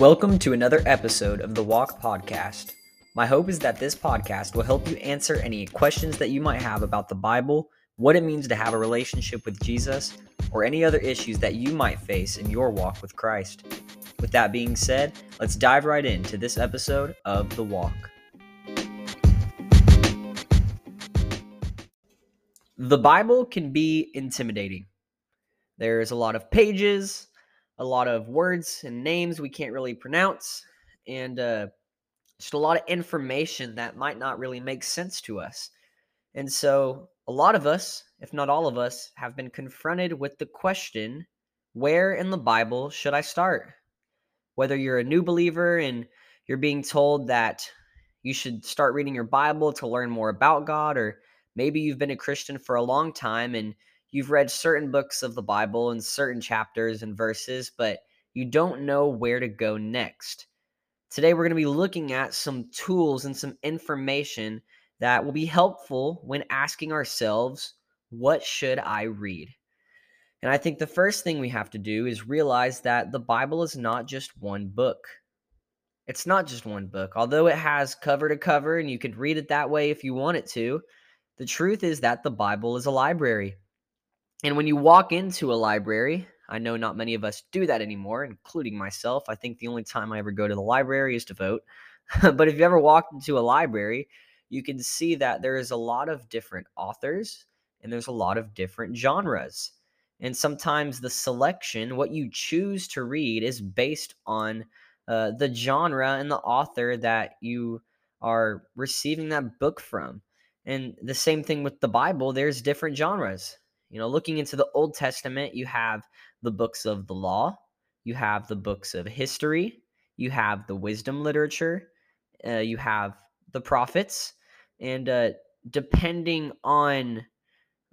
Welcome to another episode of the Walk Podcast. My hope is that this podcast will help you answer any questions that you might have about the Bible, what it means to have a relationship with Jesus, or any other issues that you might face in your walk with Christ. With that being said, let's dive right into this episode of The Walk. The Bible can be intimidating. There's a lot of pages, a lot of words and names we can't really pronounce, and uh, just a lot of information that might not really make sense to us. And so, a lot of us, if not all of us, have been confronted with the question where in the Bible should I start? Whether you're a new believer and you're being told that you should start reading your Bible to learn more about God, or maybe you've been a Christian for a long time and you've read certain books of the Bible and certain chapters and verses, but you don't know where to go next. Today, we're going to be looking at some tools and some information that will be helpful when asking ourselves, What should I read? And I think the first thing we have to do is realize that the Bible is not just one book. It's not just one book. Although it has cover to cover and you could read it that way if you want it to, the truth is that the Bible is a library. And when you walk into a library, I know not many of us do that anymore, including myself. I think the only time I ever go to the library is to vote. but if you ever walked into a library, you can see that there is a lot of different authors and there's a lot of different genres. And sometimes the selection, what you choose to read, is based on uh, the genre and the author that you are receiving that book from. And the same thing with the Bible, there's different genres. You know, looking into the Old Testament, you have the books of the law, you have the books of history, you have the wisdom literature, uh, you have the prophets, and uh, depending on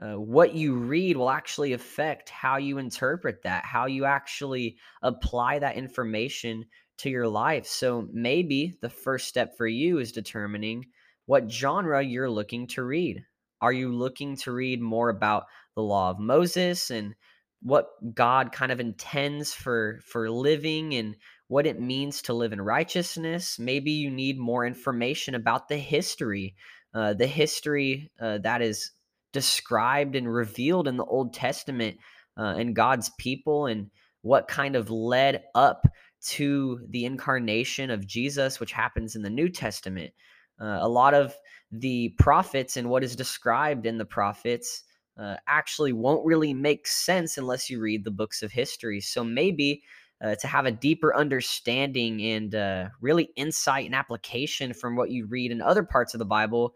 uh, what you read will actually affect how you interpret that, how you actually apply that information to your life. So maybe the first step for you is determining what genre you're looking to read. Are you looking to read more about the law of Moses and what God kind of intends for for living and what it means to live in righteousness? Maybe you need more information about the history, uh, the history uh, that is described and revealed in the Old Testament uh, and God's people and what kind of led up to the incarnation of Jesus, which happens in the New Testament. Uh, a lot of the prophets and what is described in the prophets uh, actually won't really make sense unless you read the books of history. So maybe uh, to have a deeper understanding and uh, really insight and application from what you read in other parts of the Bible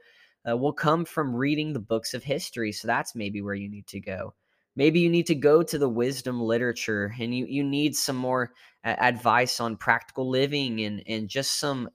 uh, will come from reading the books of history. So that's maybe where you need to go. Maybe you need to go to the wisdom literature and you, you need some more uh, advice on practical living and, and just some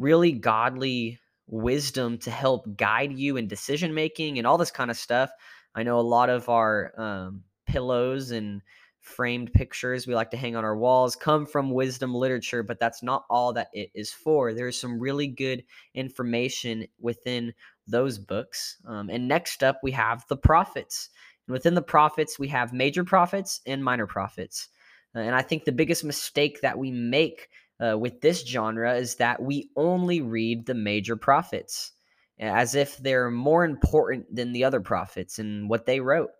really godly wisdom to help guide you in decision making and all this kind of stuff. I know a lot of our um, pillows and framed pictures we like to hang on our walls come from wisdom literature, but that's not all that it is for. There's some really good information within those books. Um, and next up, we have the prophets. And within the prophets, we have major prophets and minor prophets. Uh, and I think the biggest mistake that we make uh, with this genre is that we only read the major prophets as if they're more important than the other prophets and what they wrote.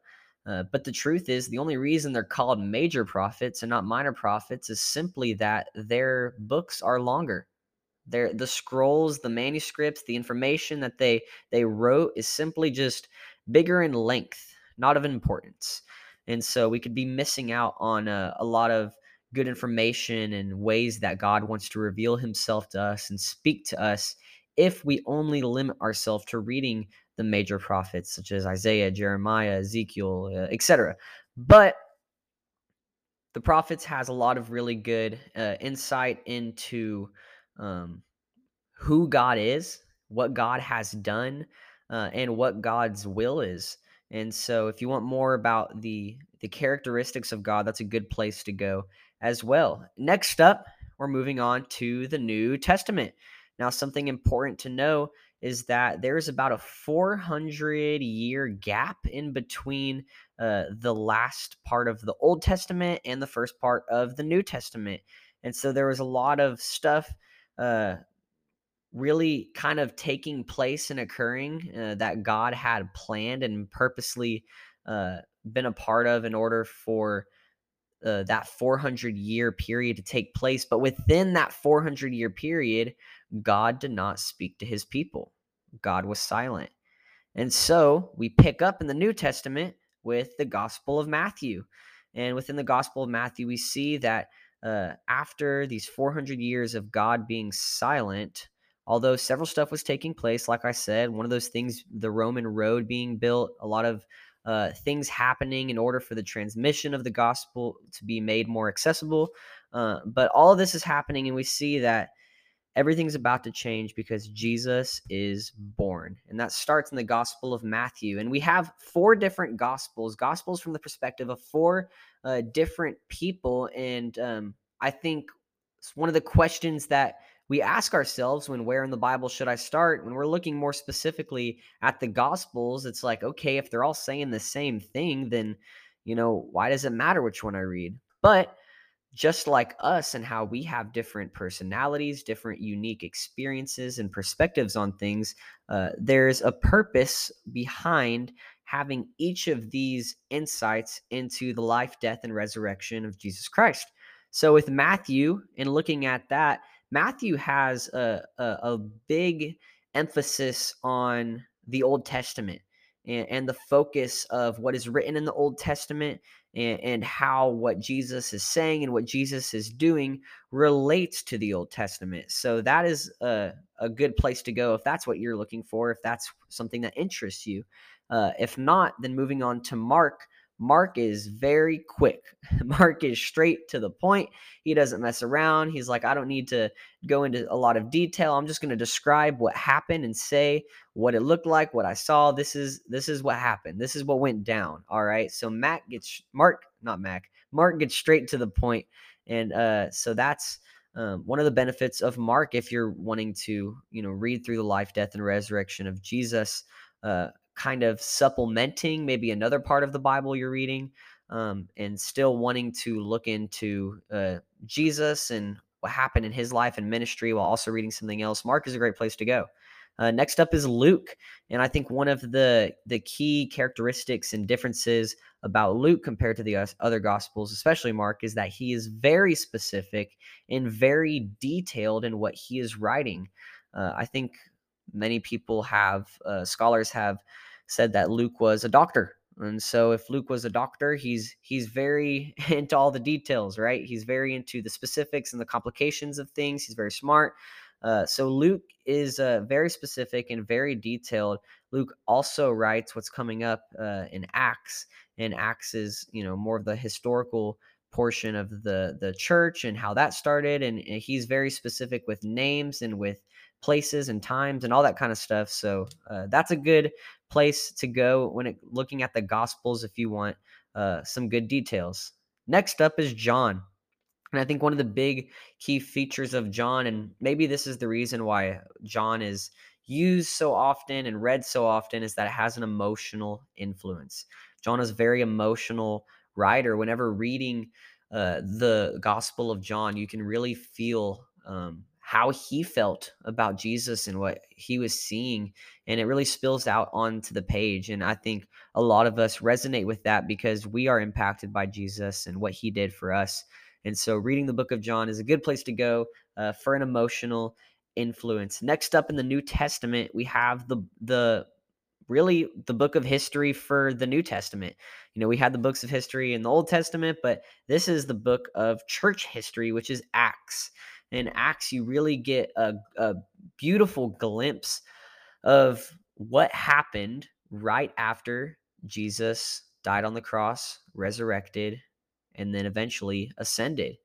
Uh, but the truth is, the only reason they're called major prophets and not minor prophets is simply that their books are longer. Their the scrolls, the manuscripts, the information that they they wrote is simply just bigger in length, not of importance. And so we could be missing out on a, a lot of good information and ways that God wants to reveal himself to us and speak to us if we only limit ourselves to reading the major prophets such as Isaiah, Jeremiah, Ezekiel, uh, etc. But the prophets has a lot of really good uh, insight into um, who God is, what God has done, uh, and what God's will is. And so, if you want more about the the characteristics of God, that's a good place to go as well. Next up, we're moving on to the New Testament. Now, something important to know is that there's about a 400 year gap in between uh, the last part of the Old Testament and the first part of the New Testament. And so there was a lot of stuff uh, really kind of taking place and occurring uh, that God had planned and purposely uh, been a part of in order for uh, that 400 year period to take place. But within that 400 year period, God did not speak to his people, God was silent. And so we pick up in the New Testament with the Gospel of Matthew. And within the Gospel of Matthew, we see that uh, after these 400 years of God being silent, although several stuff was taking place, like I said, one of those things, the Roman road being built, a lot of uh, things happening in order for the transmission of the gospel to be made more accessible. Uh, but all of this is happening, and we see that everything's about to change because Jesus is born. And that starts in the Gospel of Matthew. And we have four different Gospels, Gospels from the perspective of four uh, different people. And um, I think it's one of the questions that we ask ourselves when where in the Bible should I start? When we're looking more specifically at the Gospels, it's like, okay, if they're all saying the same thing, then, you know, why does it matter which one I read? But just like us and how we have different personalities, different unique experiences and perspectives on things, uh, there's a purpose behind having each of these insights into the life, death, and resurrection of Jesus Christ. So, with Matthew and looking at that, Matthew has a, a, a big emphasis on the Old Testament and, and, the focus of what is written in the Old Testament and, and how what Jesus is saying and what Jesus is doing relates to the Old Testament. So that is a, a good place to go if that's what you're looking for, if that's something that interests you. Uh, if not, then moving on to Mark Mark is very quick. Mark is straight to the point. He doesn't mess around. He's like, I don't need to go into a lot of detail. I'm just going to describe what happened and say what it looked like, what I saw. This is this is what happened. This is what went down. All right. So Mac gets Mark, not Mac. Mark gets straight to the point, and uh, so that's um, one of the benefits of Mark if you're wanting to, you know, read through the life, death, and resurrection of Jesus. Uh, kind of supplementing maybe another part of the Bible you're reading, um, and still wanting to look into uh, Jesus and what happened in his life and ministry while also reading something else, Mark is a great place to go. Uh, next up is Luke, and I think one of the the key characteristics and differences about Luke compared to the other gospels, especially Mark, is that he is very specific and very detailed in what he is writing. Uh, I think many people have uh, scholars have said that Luke was a doctor. And so if Luke was a doctor, he's he's very into all the details, right? He's very into the specifics and the complications of things. He's very smart. Uh, so Luke is uh, very specific and very detailed. Luke also writes what's coming up uh, in Acts, and Acts is you know more of the historical portion of the the church and how that started, and, and he's very specific with names and with places and times and all that kind of stuff. So uh, that's a good place to go when it, looking at the Gospels if you want uh, some good details. Next up is John. And I think one of the big key features of John, and maybe this is the reason why John is used so often and read so often, is that it has an emotional influence. John is a very emotional writer. Whenever reading uh, the Gospel of John, you can really feel um, how he felt about Jesus and what he was seeing. And it really spills out onto the page. And I think a lot of us resonate with that because we are impacted by Jesus and what he did for us. And so reading the book of John is a good place to go uh, for an emotional influence. Next up in the New Testament, we have the the really the book of history for the New Testament. You know, we had the books of history in the Old Testament, but this is the book of church history, which is Acts in Acts, you really get a, a beautiful glimpse of what happened right after Jesus died on the cross, resurrected, and then eventually ascended.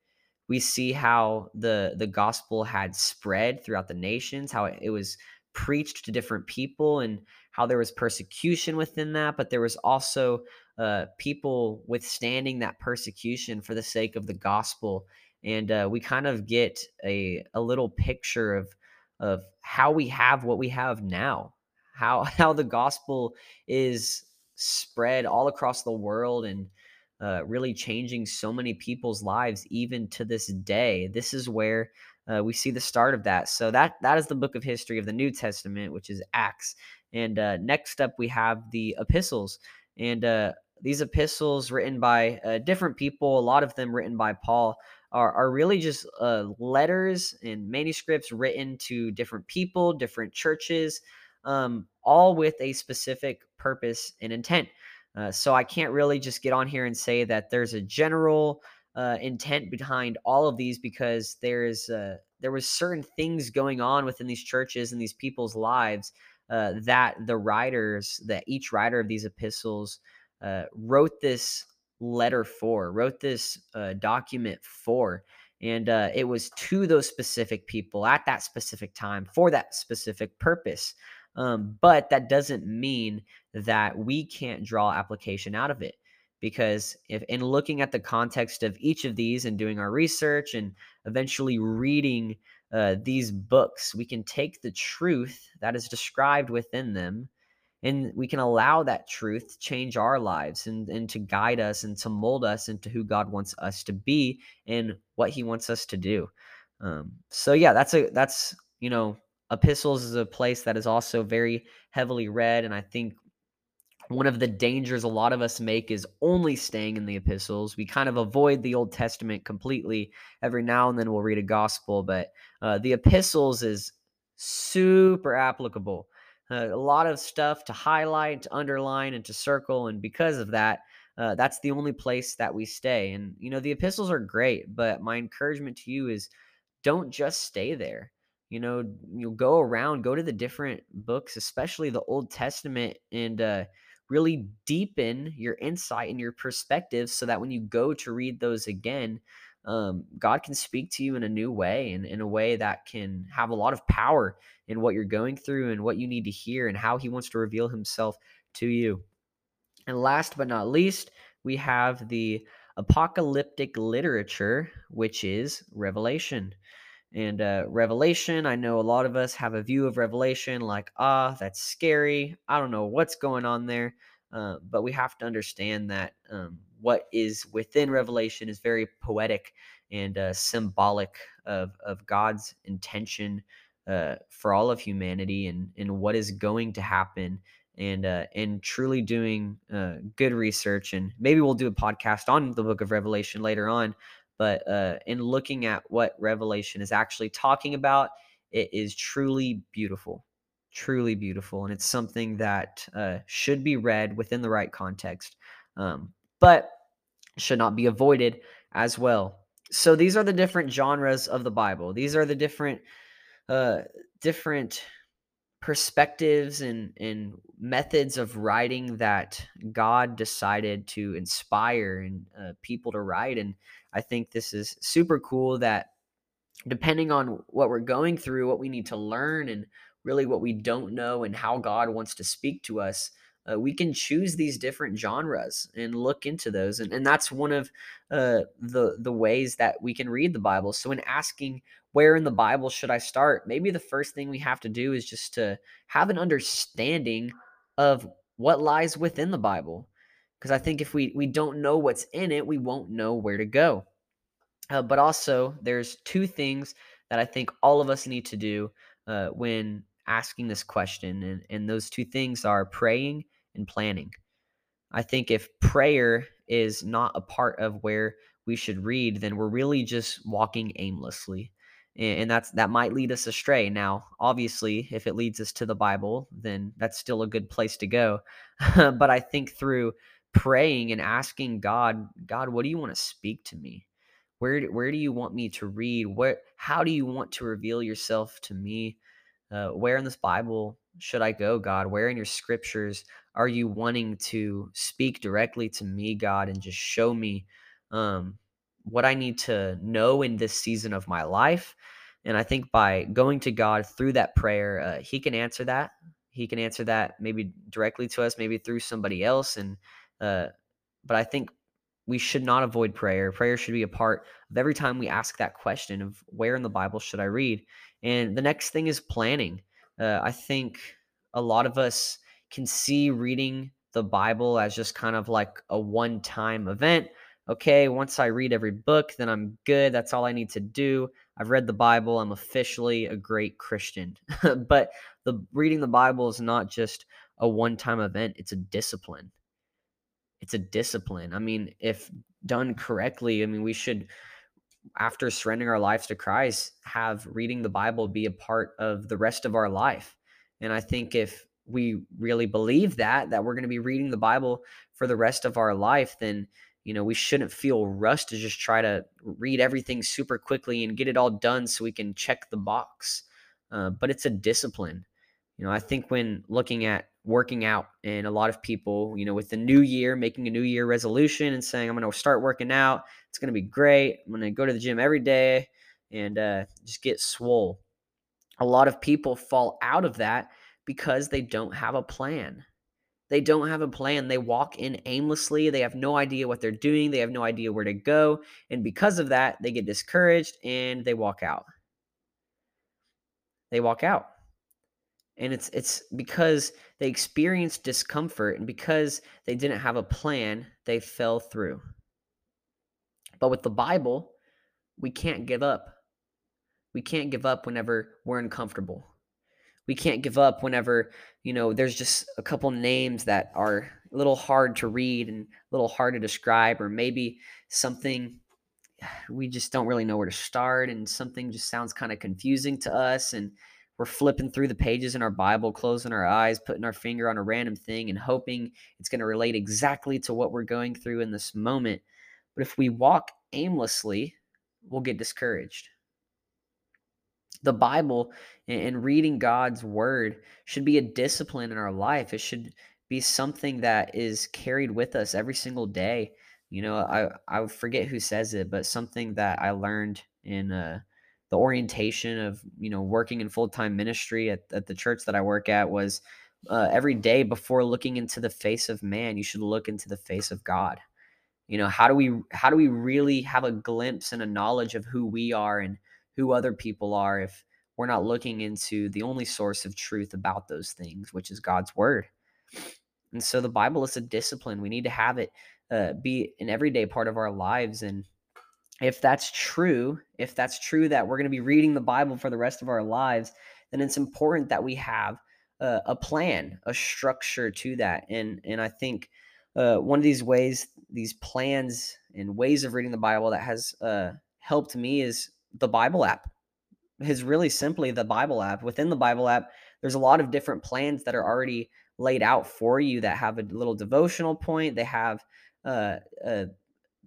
We see how the the gospel had spread throughout the nations, how it was preached to different people, and how there was persecution within that, but there was also uh, people withstanding that persecution for the sake of the gospel and uh, we kind of get a a little picture of of how we have what we have now, how how the gospel is spread all across the world, and uh, really changing so many people's lives even to this day. This is where uh, we see the start of that. So that that is the book of history of the New Testament, which is Acts. And uh, next up, we have the epistles, and uh, these epistles written by uh, different people, a lot of them written by Paul, are, are really just uh, letters and manuscripts written to different people, different churches, um, all with a specific purpose and intent. Uh, so I can't really just get on here and say that there's a general uh, intent behind all of these because there's uh, there was certain things going on within these churches and these people's lives uh, that the writers that each writer of these epistles uh, wrote this letter for wrote this uh, document for and uh, it was to those specific people at that specific time for that specific purpose um, but that doesn't mean that we can't draw application out of it because if in looking at the context of each of these and doing our research and eventually reading uh, these books we can take the truth that is described within them and we can allow that truth to change our lives and, and to guide us and to mold us into who god wants us to be and what he wants us to do um, so yeah that's a that's you know epistles is a place that is also very heavily read and i think one of the dangers a lot of us make is only staying in the epistles. We kind of avoid the Old Testament completely. Every now and then we'll read a gospel, but uh, the epistles is super applicable. Uh, a lot of stuff to highlight, to underline, and to circle. And because of that, uh, that's the only place that we stay. And, you know, the epistles are great, but my encouragement to you is don't just stay there you know you'll go around go to the different books especially the old testament and uh, really deepen your insight and your perspective so that when you go to read those again, um, God can speak to you in a new way and in a way that can have a lot of power in what you're going through and what you need to hear and how He wants to reveal Himself to you. And last but not least, we have the apocalyptic literature, which is Revelation. And uh, Revelation, I know a lot of us have a view of Revelation like, ah, that's scary. I don't know what's going on there. Uh, but we have to understand that um, what is within Revelation is very poetic and uh, symbolic of, of God's intention uh, for all of humanity and, and what is going to happen and uh, and truly doing uh, good research and maybe we'll do a podcast on the book of revelation later on but uh, in looking at what Revelation is actually talking about, it is truly beautiful, truly beautiful, and it's something that uh, should be read within the right context, um, but should not be avoided as well. So these are the different genres of the Bible. These are the different uh, different perspectives and and methods of writing that God decided to inspire and uh, people to write and I think this is super cool that depending on what we're going through, what we need to learn, and really what we don't know, and how God wants to speak to us, uh, we can choose these different genres and look into those. And, and that's one of uh, the, the ways that we can read the Bible. So, in asking, where in the Bible should I start? Maybe the first thing we have to do is just to have an understanding of what lies within the Bible because I think if we we don't know what's in it, we won't know where to go. Uh, but also, there's two things that I think all of us need to do uh, when asking this question, and and those two things are praying and planning. I think if prayer is not a part of where we should read, then we're really just walking aimlessly and that's that might lead us astray now obviously if it leads us to the bible then that's still a good place to go but i think through praying and asking God, God, what do you want to speak to me? Where where do you want me to read? What how do you want to reveal yourself to me? Uh, where in this Bible should I go, God? Where in your scriptures are you wanting to speak directly to me, God, and just show me um, what I need to know in this season of my life? And I think by going to God through that prayer, uh, He can answer that. He can answer that maybe directly to us, maybe through somebody else, and uh, but I think we should not avoid prayer. Prayer should be a part of every time we ask that question of where in the Bible should I read. And the next thing is planning. Uh, I think a lot of us can see reading the Bible as just kind of like a one time event. Okay, once I read every book, then I'm good. That's all I need to do. I've read the Bible. I'm officially a great Christian. but the reading the Bible is not just a one time event, it's a discipline. It's a discipline. I mean, if done correctly, I mean, we should after surrendering our lives to Christ, have reading the Bible be a part of the rest of our life. And I think if we really believe that, that we're going to be reading the Bible for the rest of our life, then, you know, we shouldn't feel rushed to just try to read everything super quickly and get it all done so we can check the box. Uh, but it's a discipline. You know, I think when looking at working out and a lot of people, you know, with the new year, making a new year resolution and saying, I'm going to start working out. It's going to be great. I'm going to go to the gym every day and uh, just get swole. A lot of people fall out of that because they don't have a plan. They don't have a plan. They walk in aimlessly. They have no idea what they're doing. They have no idea where to go. And because of that, they get discouraged and they walk out. They walk out and it's it's because they experienced discomfort and because they didn't have a plan they fell through but with the bible we can't give up we can't give up whenever we're uncomfortable we can't give up whenever you know there's just a couple names that are a little hard to read and a little hard to describe or maybe something we just don't really know where to start and something just sounds kind of confusing to us and we're flipping through the pages in our Bible, closing our eyes, putting our finger on a random thing, and hoping it's going to relate exactly to what we're going through in this moment. But if we walk aimlessly, we'll get discouraged. The Bible and reading God's word should be a discipline in our life. It should be something that is carried with us every single day. You know, I I forget who says it, but something that I learned in uh the orientation of you know working in full-time ministry at, at the church that i work at was uh, every day before looking into the face of man you should look into the face of god you know how do we how do we really have a glimpse and a knowledge of who we are and who other people are if we're not looking into the only source of truth about those things which is god's word. And so the bible is a discipline. We need to have it uh, be an everyday part of our lives. And if that's true, if that's true that we're going to be reading the Bible for the rest of our lives, then it's important that we have a, a plan, a structure to that. And and I think uh, one of these ways, these plans and ways of reading the Bible that has uh, helped me is the Bible app. Is really simply the Bible app. Within the Bible app, there's a lot of different plans that are already laid out for you that have a little devotional point. They have uh, uh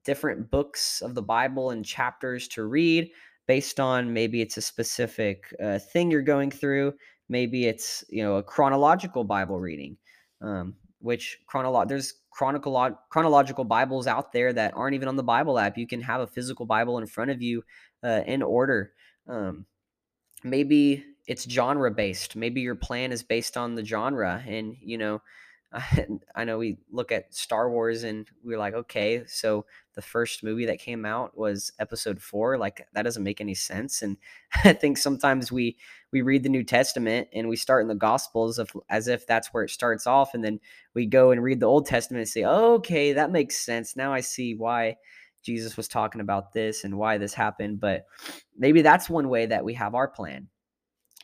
different books of the Bible and chapters to read based on maybe it's a specific uh, thing you're going through. Maybe it's you know a chronological Bible reading, um, which chronolo- there's chronicle- chronological Bibles out there that aren't even on the Bible app. You can have a physical Bible in front of you uh, in order. Um, maybe it's genre based. Maybe your plan is based on the genre, and you know I know we look at Star Wars and we are like, okay, so the first movie that came out was Episode Four. Like that doesn't make any sense. And I think sometimes we we read the New Testament and we start in the Gospels of as if that's where it starts off, and then we go and read the Old Testament and say, okay, that makes sense. Now I see why Jesus was talking about this and why this happened. But maybe that's one way that we have our plan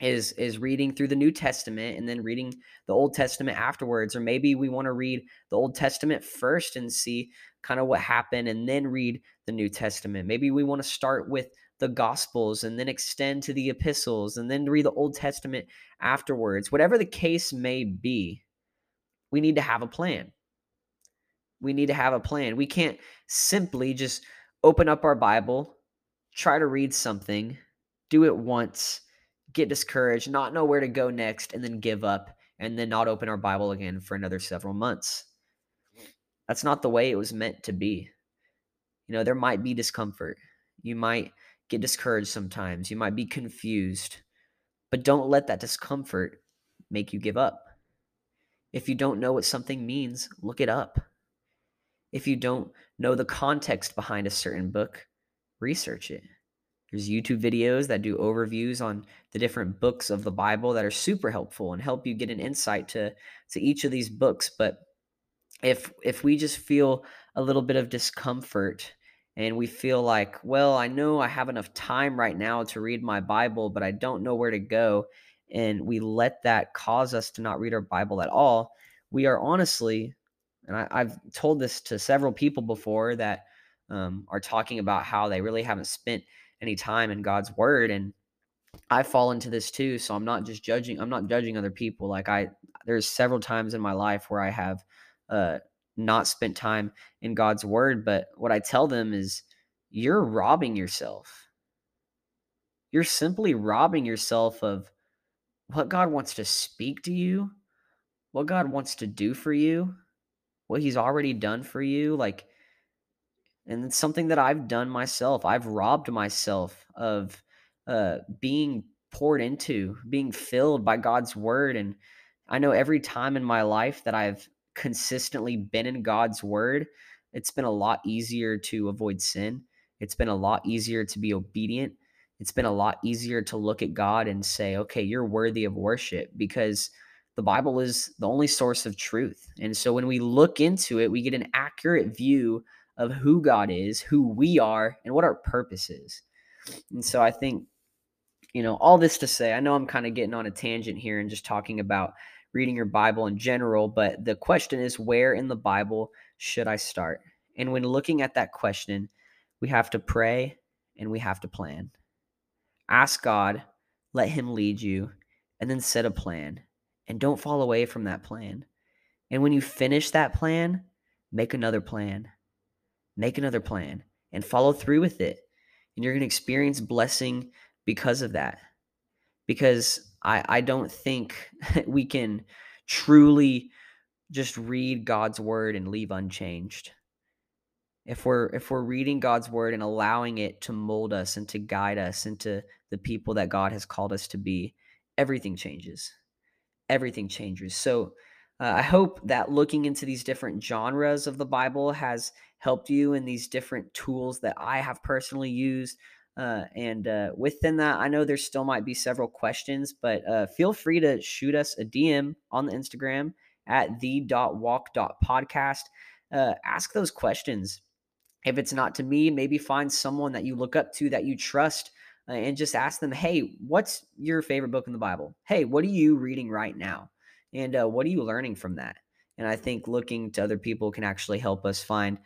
is is reading through the New Testament and then reading the Old Testament afterwards or maybe we want to read the Old Testament first and see kind of what happened and then read the New Testament. Maybe we want to start with the gospels and then extend to the epistles and then read the Old Testament afterwards. Whatever the case may be, we need to have a plan. We need to have a plan. We can't simply just open up our Bible, try to read something, do it once get discouraged, not know where to go next, and then give up and then not open our Bible again for another several months. That's not the way it was meant to be. You know, there might be discomfort. You might get discouraged sometimes. You might be confused. But don't let that discomfort make you give up. If you don't know what something means, look it up. If you don't know the context behind a certain book, research it. There's YouTube videos that do overviews on the different books of the Bible that are super helpful and help you get an insight to, to each of these books. But if if we just feel a little bit of discomfort and we feel like, well, I know I have enough time right now to read my Bible, but I don't know where to go, and we let that cause us to not read our Bible at all, we are honestly, and I, have told this to several people before that um, are talking about how they really haven't spent any time in God's Word, and I fall into this too. So I'm not just judging. I'm not judging other people. Like I, there's several times in my life where I have uh, not spent time in God's word. But what I tell them is, you're robbing yourself. You're simply robbing yourself of what God wants to speak to you, what God wants to do for you, what He's already done for you. Like, and it's something that I've done myself. I've robbed myself of uh, being poured into, being filled by God's word. And I know every time in my life that I've consistently been in God's word, it's been a lot easier to avoid sin. It's been a lot easier to be obedient. It's been a lot easier to look at God and say, okay, you're worthy of worship because the Bible is the only source of truth. And so when we look into it, we get an accurate view of who God is, who we are, and what our purpose is. And so I think you know, all this to say, I know I'm kind of getting on a tangent here and just talking about reading your Bible in general, but the question is where in the Bible should I start? And when looking at that question, we have to pray and we have to plan. Ask God, let Him lead you, and then set a plan. And don't fall away from that plan. And when you finish that plan, make another plan. Make another plan and follow through with it. And you're going to experience blessing because of that. Because I, I don't think we can truly just read God's word and leave unchanged. If we're if we're reading God's word and allowing it to mold us and to guide us into the people that God has called us to be, everything changes. Everything changes. So uh, I hope that looking into these different genres of the Bible has helped you in these different tools that I have personally used uh, and uh, within that, I know there still might be several questions, but uh, feel free to shoot us a DM on the Instagram at the.walk.podcast. Uh, ask those questions. If it's not to me, maybe find someone that you look up to that you trust uh, and just ask them, hey, what's your favorite book in the Bible? Hey, what are you reading right now? And uh, what are you learning from that? And I think looking to other people can actually help us find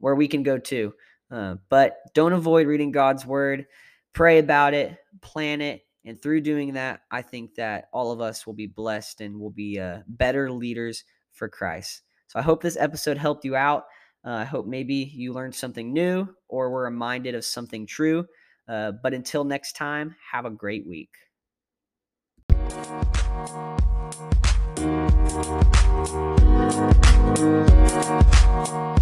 where we can go to. Uh, but don't avoid reading God's word. Pray about it, plan it, and through doing that, I think that all of us will be blessed and will be uh, better leaders for Christ. So I hope this episode helped you out. Uh, I hope maybe you learned something new or were reminded of something true. Uh, but until next time, have a great week. We'll be right.